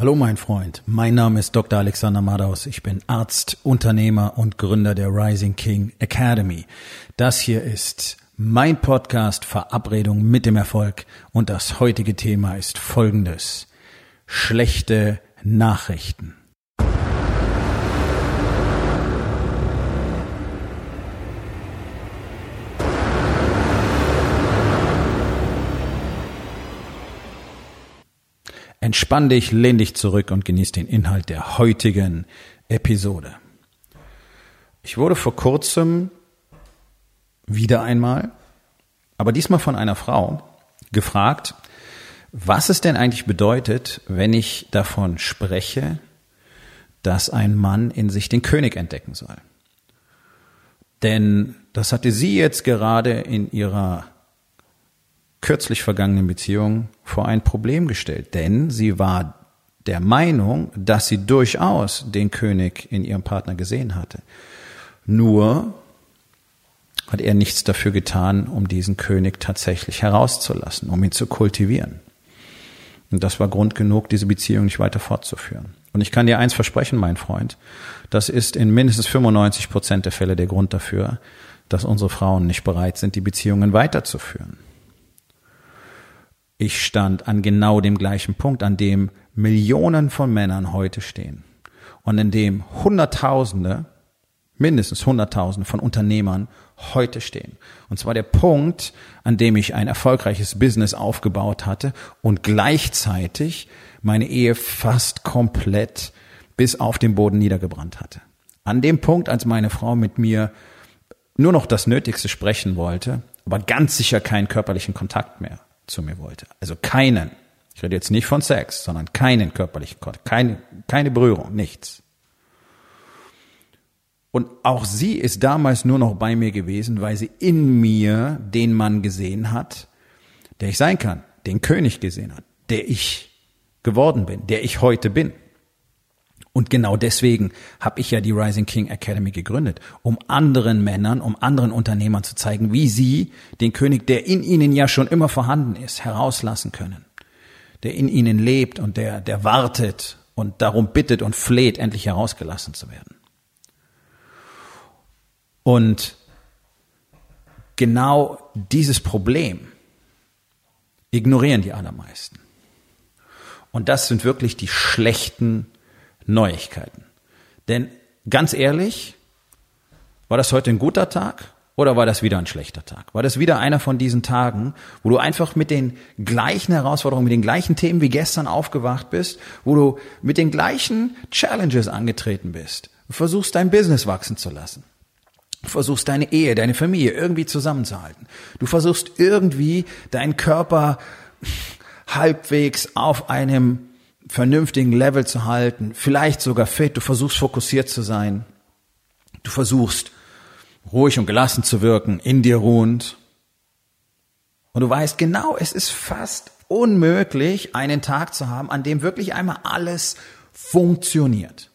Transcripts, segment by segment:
Hallo mein Freund, mein Name ist Dr. Alexander Madaus. Ich bin Arzt, Unternehmer und Gründer der Rising King Academy. Das hier ist mein Podcast Verabredung mit dem Erfolg und das heutige Thema ist folgendes. Schlechte Nachrichten. Entspann dich, lehn dich zurück und genieß den Inhalt der heutigen Episode. Ich wurde vor kurzem wieder einmal, aber diesmal von einer Frau, gefragt, was es denn eigentlich bedeutet, wenn ich davon spreche, dass ein Mann in sich den König entdecken soll. Denn das hatte sie jetzt gerade in ihrer kürzlich vergangenen Beziehung vor ein Problem gestellt, denn sie war der Meinung, dass sie durchaus den König in ihrem Partner gesehen hatte. Nur hat er nichts dafür getan, um diesen König tatsächlich herauszulassen, um ihn zu kultivieren. Und das war Grund genug, diese Beziehung nicht weiter fortzuführen. Und ich kann dir eins versprechen, mein Freund, das ist in mindestens 95 Prozent der Fälle der Grund dafür, dass unsere Frauen nicht bereit sind, die Beziehungen weiterzuführen. Ich stand an genau dem gleichen Punkt, an dem Millionen von Männern heute stehen und in dem Hunderttausende, mindestens Hunderttausende von Unternehmern heute stehen. Und zwar der Punkt, an dem ich ein erfolgreiches Business aufgebaut hatte und gleichzeitig meine Ehe fast komplett bis auf den Boden niedergebrannt hatte. An dem Punkt, als meine Frau mit mir nur noch das Nötigste sprechen wollte, aber ganz sicher keinen körperlichen Kontakt mehr zu mir wollte. Also keinen. Ich rede jetzt nicht von Sex, sondern keinen körperlichen Kontakt, keine, keine Berührung, nichts. Und auch sie ist damals nur noch bei mir gewesen, weil sie in mir den Mann gesehen hat, der ich sein kann, den König gesehen hat, der ich geworden bin, der ich heute bin. Und genau deswegen habe ich ja die Rising King Academy gegründet, um anderen Männern, um anderen Unternehmern zu zeigen, wie sie den König, der in ihnen ja schon immer vorhanden ist, herauslassen können. Der in ihnen lebt und der, der wartet und darum bittet und fleht, endlich herausgelassen zu werden. Und genau dieses Problem ignorieren die allermeisten. Und das sind wirklich die schlechten Neuigkeiten. Denn ganz ehrlich, war das heute ein guter Tag oder war das wieder ein schlechter Tag? War das wieder einer von diesen Tagen, wo du einfach mit den gleichen Herausforderungen, mit den gleichen Themen wie gestern aufgewacht bist, wo du mit den gleichen Challenges angetreten bist? Du versuchst dein Business wachsen zu lassen. Du versuchst deine Ehe, deine Familie irgendwie zusammenzuhalten. Du versuchst irgendwie deinen Körper halbwegs auf einem vernünftigen Level zu halten, vielleicht sogar fit, du versuchst fokussiert zu sein, du versuchst ruhig und gelassen zu wirken, in dir ruhend. Und du weißt genau, es ist fast unmöglich, einen Tag zu haben, an dem wirklich einmal alles funktioniert.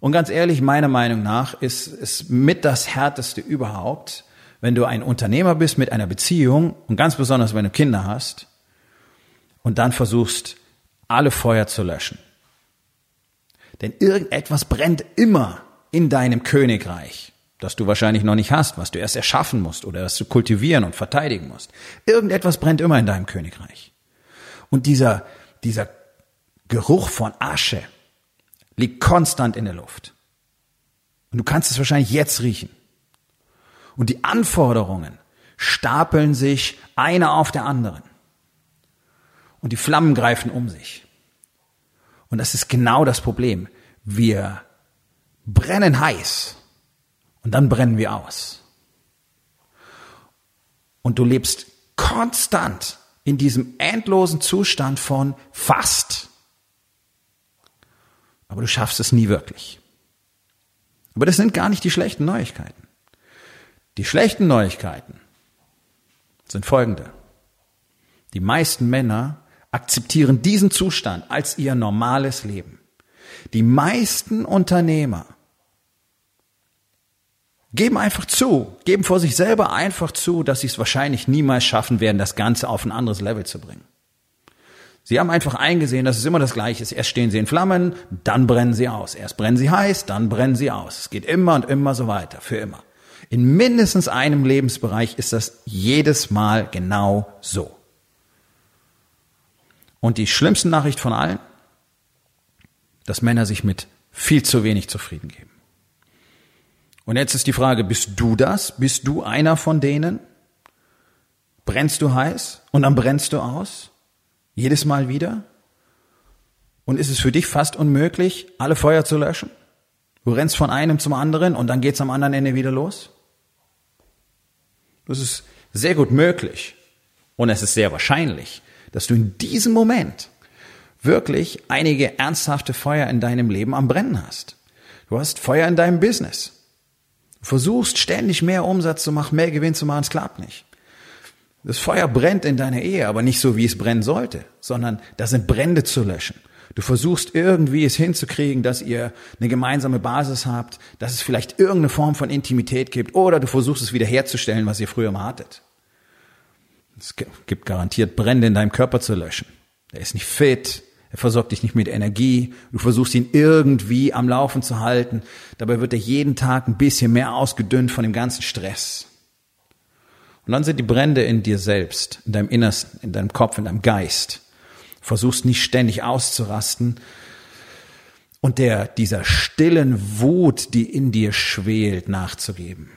Und ganz ehrlich, meiner Meinung nach ist es mit das Härteste überhaupt, wenn du ein Unternehmer bist mit einer Beziehung und ganz besonders, wenn du Kinder hast und dann versuchst, alle Feuer zu löschen. Denn irgendetwas brennt immer in deinem Königreich, das du wahrscheinlich noch nicht hast, was du erst erschaffen musst oder das du kultivieren und verteidigen musst. Irgendetwas brennt immer in deinem Königreich. Und dieser, dieser Geruch von Asche liegt konstant in der Luft. Und du kannst es wahrscheinlich jetzt riechen. Und die Anforderungen stapeln sich eine auf der anderen und die Flammen greifen um sich. Und das ist genau das Problem. Wir brennen heiß und dann brennen wir aus. Und du lebst konstant in diesem endlosen Zustand von fast. Aber du schaffst es nie wirklich. Aber das sind gar nicht die schlechten Neuigkeiten. Die schlechten Neuigkeiten sind folgende. Die meisten Männer akzeptieren diesen Zustand als ihr normales Leben. Die meisten Unternehmer geben einfach zu, geben vor sich selber einfach zu, dass sie es wahrscheinlich niemals schaffen werden, das Ganze auf ein anderes Level zu bringen. Sie haben einfach eingesehen, dass es immer das Gleiche ist. Erst stehen sie in Flammen, dann brennen sie aus. Erst brennen sie heiß, dann brennen sie aus. Es geht immer und immer so weiter, für immer. In mindestens einem Lebensbereich ist das jedes Mal genau so. Und die schlimmste Nachricht von allen, dass Männer sich mit viel zu wenig zufrieden geben. Und jetzt ist die Frage, bist du das? Bist du einer von denen? Brennst du heiß und dann brennst du aus? Jedes Mal wieder? Und ist es für dich fast unmöglich, alle Feuer zu löschen? Du rennst von einem zum anderen und dann geht's am anderen Ende wieder los? Das ist sehr gut möglich. Und es ist sehr wahrscheinlich, dass du in diesem Moment wirklich einige ernsthafte Feuer in deinem Leben am Brennen hast. Du hast Feuer in deinem Business. Du versuchst ständig mehr Umsatz zu machen, mehr Gewinn zu machen, es klappt nicht. Das Feuer brennt in deiner Ehe, aber nicht so, wie es brennen sollte, sondern da sind Brände zu löschen. Du versuchst irgendwie es hinzukriegen, dass ihr eine gemeinsame Basis habt, dass es vielleicht irgendeine Form von Intimität gibt oder du versuchst es wiederherzustellen, was ihr früher mal hattet. Es gibt garantiert Brände in deinem Körper zu löschen. Er ist nicht fit, er versorgt dich nicht mit Energie, du versuchst ihn irgendwie am Laufen zu halten, dabei wird er jeden Tag ein bisschen mehr ausgedünnt von dem ganzen Stress. Und dann sind die Brände in dir selbst, in deinem Innersten, in deinem Kopf, in deinem Geist. Versuchst nicht ständig auszurasten und der, dieser stillen Wut, die in dir schwelt, nachzugeben.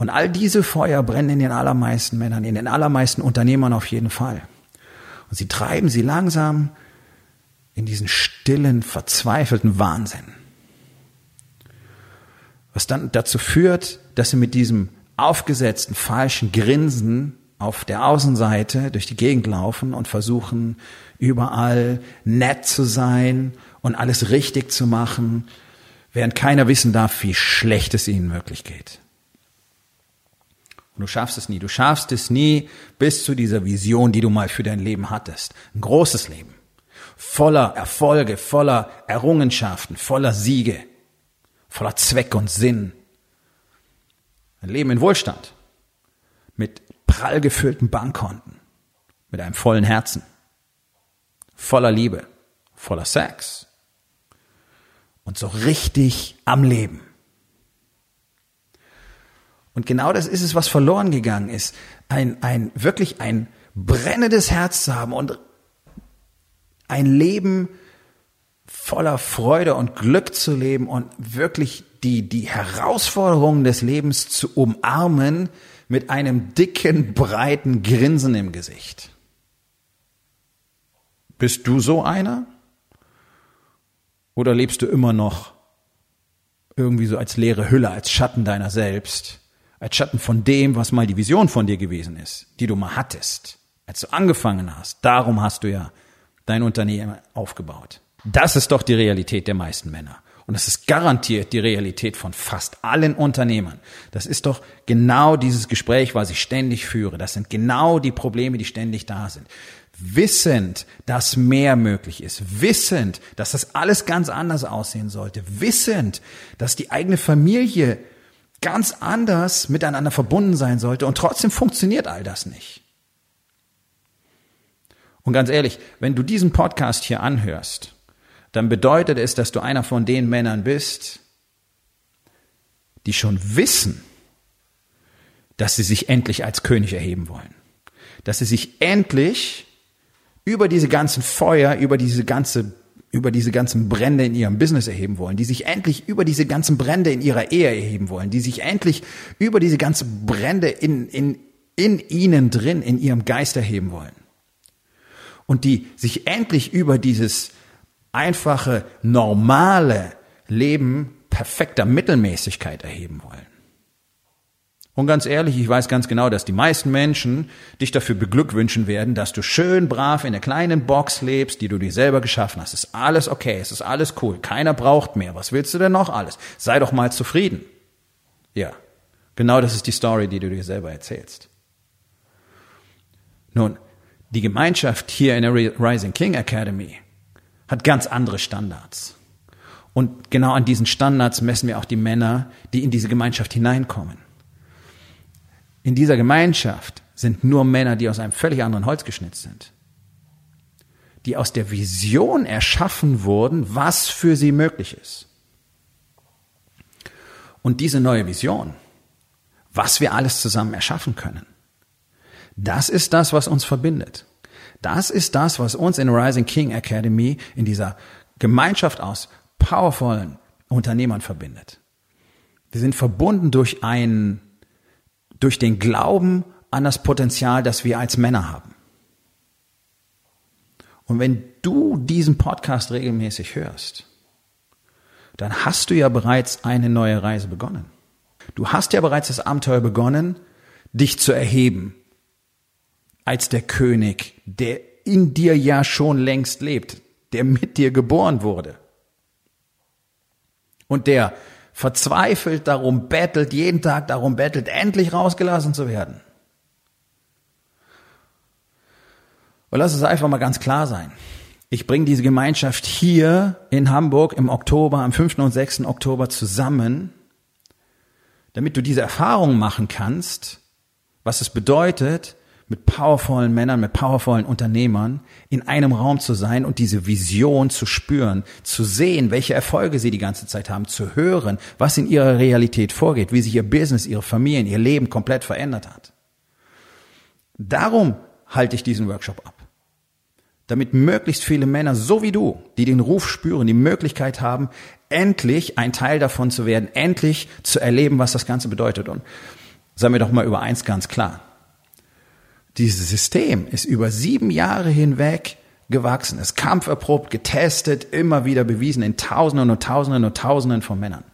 Und all diese Feuer brennen in den allermeisten Männern, in den allermeisten Unternehmern auf jeden Fall. Und sie treiben sie langsam in diesen stillen, verzweifelten Wahnsinn. Was dann dazu führt, dass sie mit diesem aufgesetzten falschen Grinsen auf der Außenseite durch die Gegend laufen und versuchen überall nett zu sein und alles richtig zu machen, während keiner wissen darf, wie schlecht es ihnen wirklich geht. Und du schaffst es nie. Du schaffst es nie bis zu dieser Vision, die du mal für dein Leben hattest. Ein großes Leben. Voller Erfolge, voller Errungenschaften, voller Siege, voller Zweck und Sinn. Ein Leben in Wohlstand, mit prall gefüllten Bankkonten, mit einem vollen Herzen, voller Liebe, voller Sex und so richtig am Leben. Und genau das ist es, was verloren gegangen ist. Ein, ein, wirklich ein brennendes Herz zu haben und ein Leben voller Freude und Glück zu leben und wirklich die, die Herausforderungen des Lebens zu umarmen mit einem dicken, breiten Grinsen im Gesicht. Bist du so einer? Oder lebst du immer noch irgendwie so als leere Hülle, als Schatten deiner selbst, als Schatten von dem, was mal die Vision von dir gewesen ist, die du mal hattest, als du angefangen hast. Darum hast du ja dein Unternehmen aufgebaut. Das ist doch die Realität der meisten Männer. Und das ist garantiert die Realität von fast allen Unternehmern. Das ist doch genau dieses Gespräch, was ich ständig führe. Das sind genau die Probleme, die ständig da sind. Wissend, dass mehr möglich ist. Wissend, dass das alles ganz anders aussehen sollte. Wissend, dass die eigene Familie ganz anders miteinander verbunden sein sollte. Und trotzdem funktioniert all das nicht. Und ganz ehrlich, wenn du diesen Podcast hier anhörst, dann bedeutet es, dass du einer von den Männern bist, die schon wissen, dass sie sich endlich als König erheben wollen. Dass sie sich endlich über diese ganzen Feuer, über diese ganze über diese ganzen Brände in ihrem Business erheben wollen, die sich endlich über diese ganzen Brände in ihrer Ehe erheben wollen, die sich endlich über diese ganzen Brände in, in, in ihnen drin, in ihrem Geist erheben wollen. Und die sich endlich über dieses einfache, normale Leben perfekter Mittelmäßigkeit erheben wollen. Und ganz ehrlich, ich weiß ganz genau, dass die meisten Menschen dich dafür beglückwünschen werden, dass du schön brav in der kleinen Box lebst, die du dir selber geschaffen hast. Es ist alles okay, es ist alles cool, keiner braucht mehr. Was willst du denn noch alles? Sei doch mal zufrieden. Ja, genau das ist die Story, die du dir selber erzählst. Nun, die Gemeinschaft hier in der Rising King Academy hat ganz andere Standards. Und genau an diesen Standards messen wir auch die Männer, die in diese Gemeinschaft hineinkommen. In dieser Gemeinschaft sind nur Männer, die aus einem völlig anderen Holz geschnitzt sind. die aus der Vision erschaffen wurden, was für sie möglich ist. Und diese neue Vision, was wir alles zusammen erschaffen können, das ist das, was uns verbindet. Das ist das, was uns in Rising King Academy in dieser Gemeinschaft aus powervollen Unternehmern verbindet. Wir sind verbunden durch einen, durch den Glauben an das Potenzial, das wir als Männer haben. Und wenn du diesen Podcast regelmäßig hörst, dann hast du ja bereits eine neue Reise begonnen. Du hast ja bereits das Abenteuer begonnen, dich zu erheben als der König, der in dir ja schon längst lebt, der mit dir geboren wurde und der verzweifelt darum bettelt, jeden Tag darum bettelt, endlich rausgelassen zu werden. Und lass es einfach mal ganz klar sein. Ich bringe diese Gemeinschaft hier in Hamburg im Oktober, am 5. und 6. Oktober zusammen, damit du diese Erfahrung machen kannst, was es bedeutet, mit powervollen Männern, mit powervollen Unternehmern in einem Raum zu sein und diese Vision zu spüren, zu sehen, welche Erfolge sie die ganze Zeit haben, zu hören, was in ihrer Realität vorgeht, wie sich ihr Business, ihre Familien, ihr Leben komplett verändert hat. Darum halte ich diesen Workshop ab. Damit möglichst viele Männer, so wie du, die den Ruf spüren, die Möglichkeit haben, endlich ein Teil davon zu werden, endlich zu erleben, was das Ganze bedeutet. Und sagen wir doch mal über eins ganz klar dieses System ist über sieben Jahre hinweg gewachsen, ist kampferprobt, getestet, immer wieder bewiesen in Tausenden und Tausenden und Tausenden von Männern.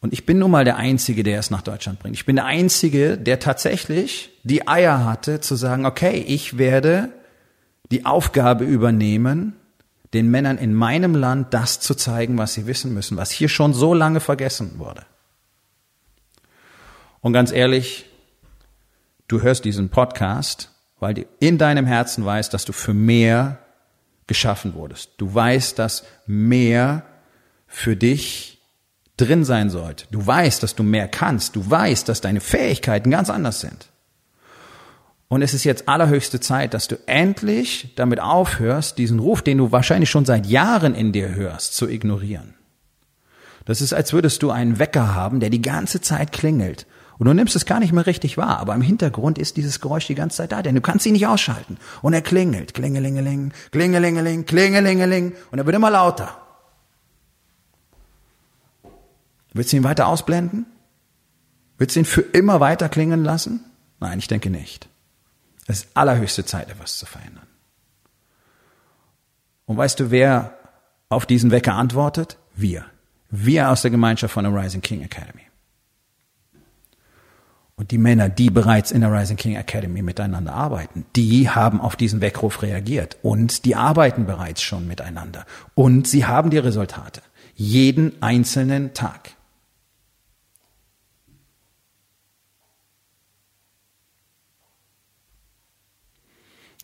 Und ich bin nun mal der Einzige, der es nach Deutschland bringt. Ich bin der Einzige, der tatsächlich die Eier hatte zu sagen, okay, ich werde die Aufgabe übernehmen, den Männern in meinem Land das zu zeigen, was sie wissen müssen, was hier schon so lange vergessen wurde. Und ganz ehrlich, du hörst diesen Podcast, weil du in deinem Herzen weißt, dass du für mehr geschaffen wurdest. Du weißt, dass mehr für dich drin sein sollte. Du weißt, dass du mehr kannst. Du weißt, dass deine Fähigkeiten ganz anders sind. Und es ist jetzt allerhöchste Zeit, dass du endlich damit aufhörst, diesen Ruf, den du wahrscheinlich schon seit Jahren in dir hörst, zu ignorieren. Das ist, als würdest du einen Wecker haben, der die ganze Zeit klingelt und du nimmst es gar nicht mehr richtig wahr, aber im Hintergrund ist dieses Geräusch die ganze Zeit da, denn du kannst ihn nicht ausschalten. Und er klingelt, klingelingeling, klingelingeling, klingelingeling, und er wird immer lauter. Willst du ihn weiter ausblenden? Willst du ihn für immer weiter klingen lassen? Nein, ich denke nicht. Es ist allerhöchste Zeit, etwas zu verändern. Und weißt du, wer auf diesen Wecker antwortet? Wir. Wir aus der Gemeinschaft von der Rising King Academy. Und die Männer, die bereits in der Rising King Academy miteinander arbeiten, die haben auf diesen Weckruf reagiert und die arbeiten bereits schon miteinander. Und sie haben die Resultate. Jeden einzelnen Tag.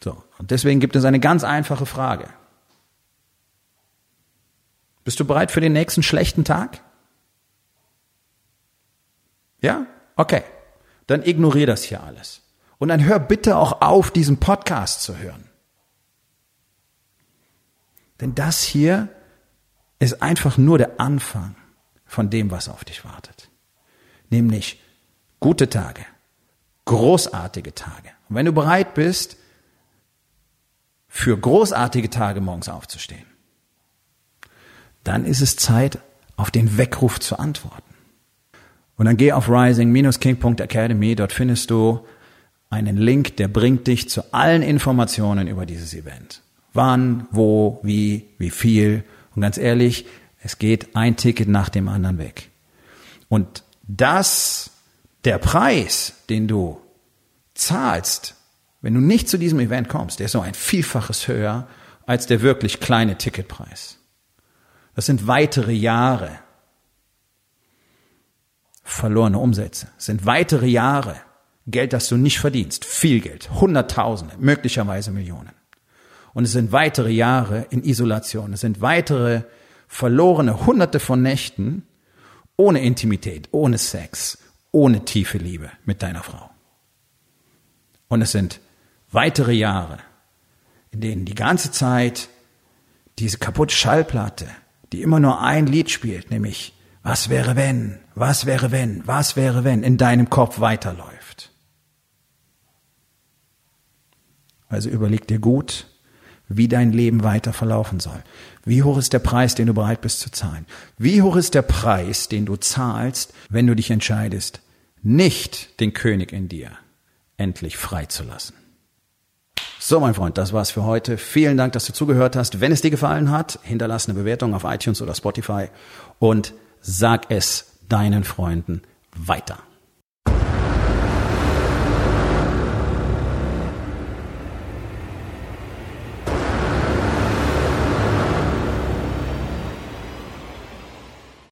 So, und deswegen gibt es eine ganz einfache Frage. Bist du bereit für den nächsten schlechten Tag? Ja? Okay dann ignoriere das hier alles. Und dann hör bitte auch auf, diesen Podcast zu hören. Denn das hier ist einfach nur der Anfang von dem, was auf dich wartet. Nämlich gute Tage, großartige Tage. Und wenn du bereit bist, für großartige Tage morgens aufzustehen, dann ist es Zeit, auf den Weckruf zu antworten. Und dann geh auf rising-king.academy, dort findest du einen Link, der bringt dich zu allen Informationen über dieses Event. Wann, wo, wie, wie viel. Und ganz ehrlich, es geht ein Ticket nach dem anderen weg. Und das, der Preis, den du zahlst, wenn du nicht zu diesem Event kommst, der ist so ein Vielfaches höher als der wirklich kleine Ticketpreis. Das sind weitere Jahre, verlorene Umsätze. Sind weitere Jahre Geld, das du nicht verdienst. Viel Geld. Hunderttausende, möglicherweise Millionen. Und es sind weitere Jahre in Isolation. Es sind weitere verlorene Hunderte von Nächten ohne Intimität, ohne Sex, ohne tiefe Liebe mit deiner Frau. Und es sind weitere Jahre in denen die ganze Zeit diese kaputte Schallplatte, die immer nur ein Lied spielt, nämlich was wäre wenn, was wäre wenn, was wäre wenn, in deinem Kopf weiterläuft. Also überleg dir gut, wie dein Leben weiter verlaufen soll. Wie hoch ist der Preis, den du bereit bist zu zahlen? Wie hoch ist der Preis, den du zahlst, wenn du dich entscheidest, nicht den König in dir endlich freizulassen? So, mein Freund, das war's für heute. Vielen Dank, dass du zugehört hast. Wenn es dir gefallen hat, hinterlass eine Bewertung auf iTunes oder Spotify und sag es deinen Freunden weiter.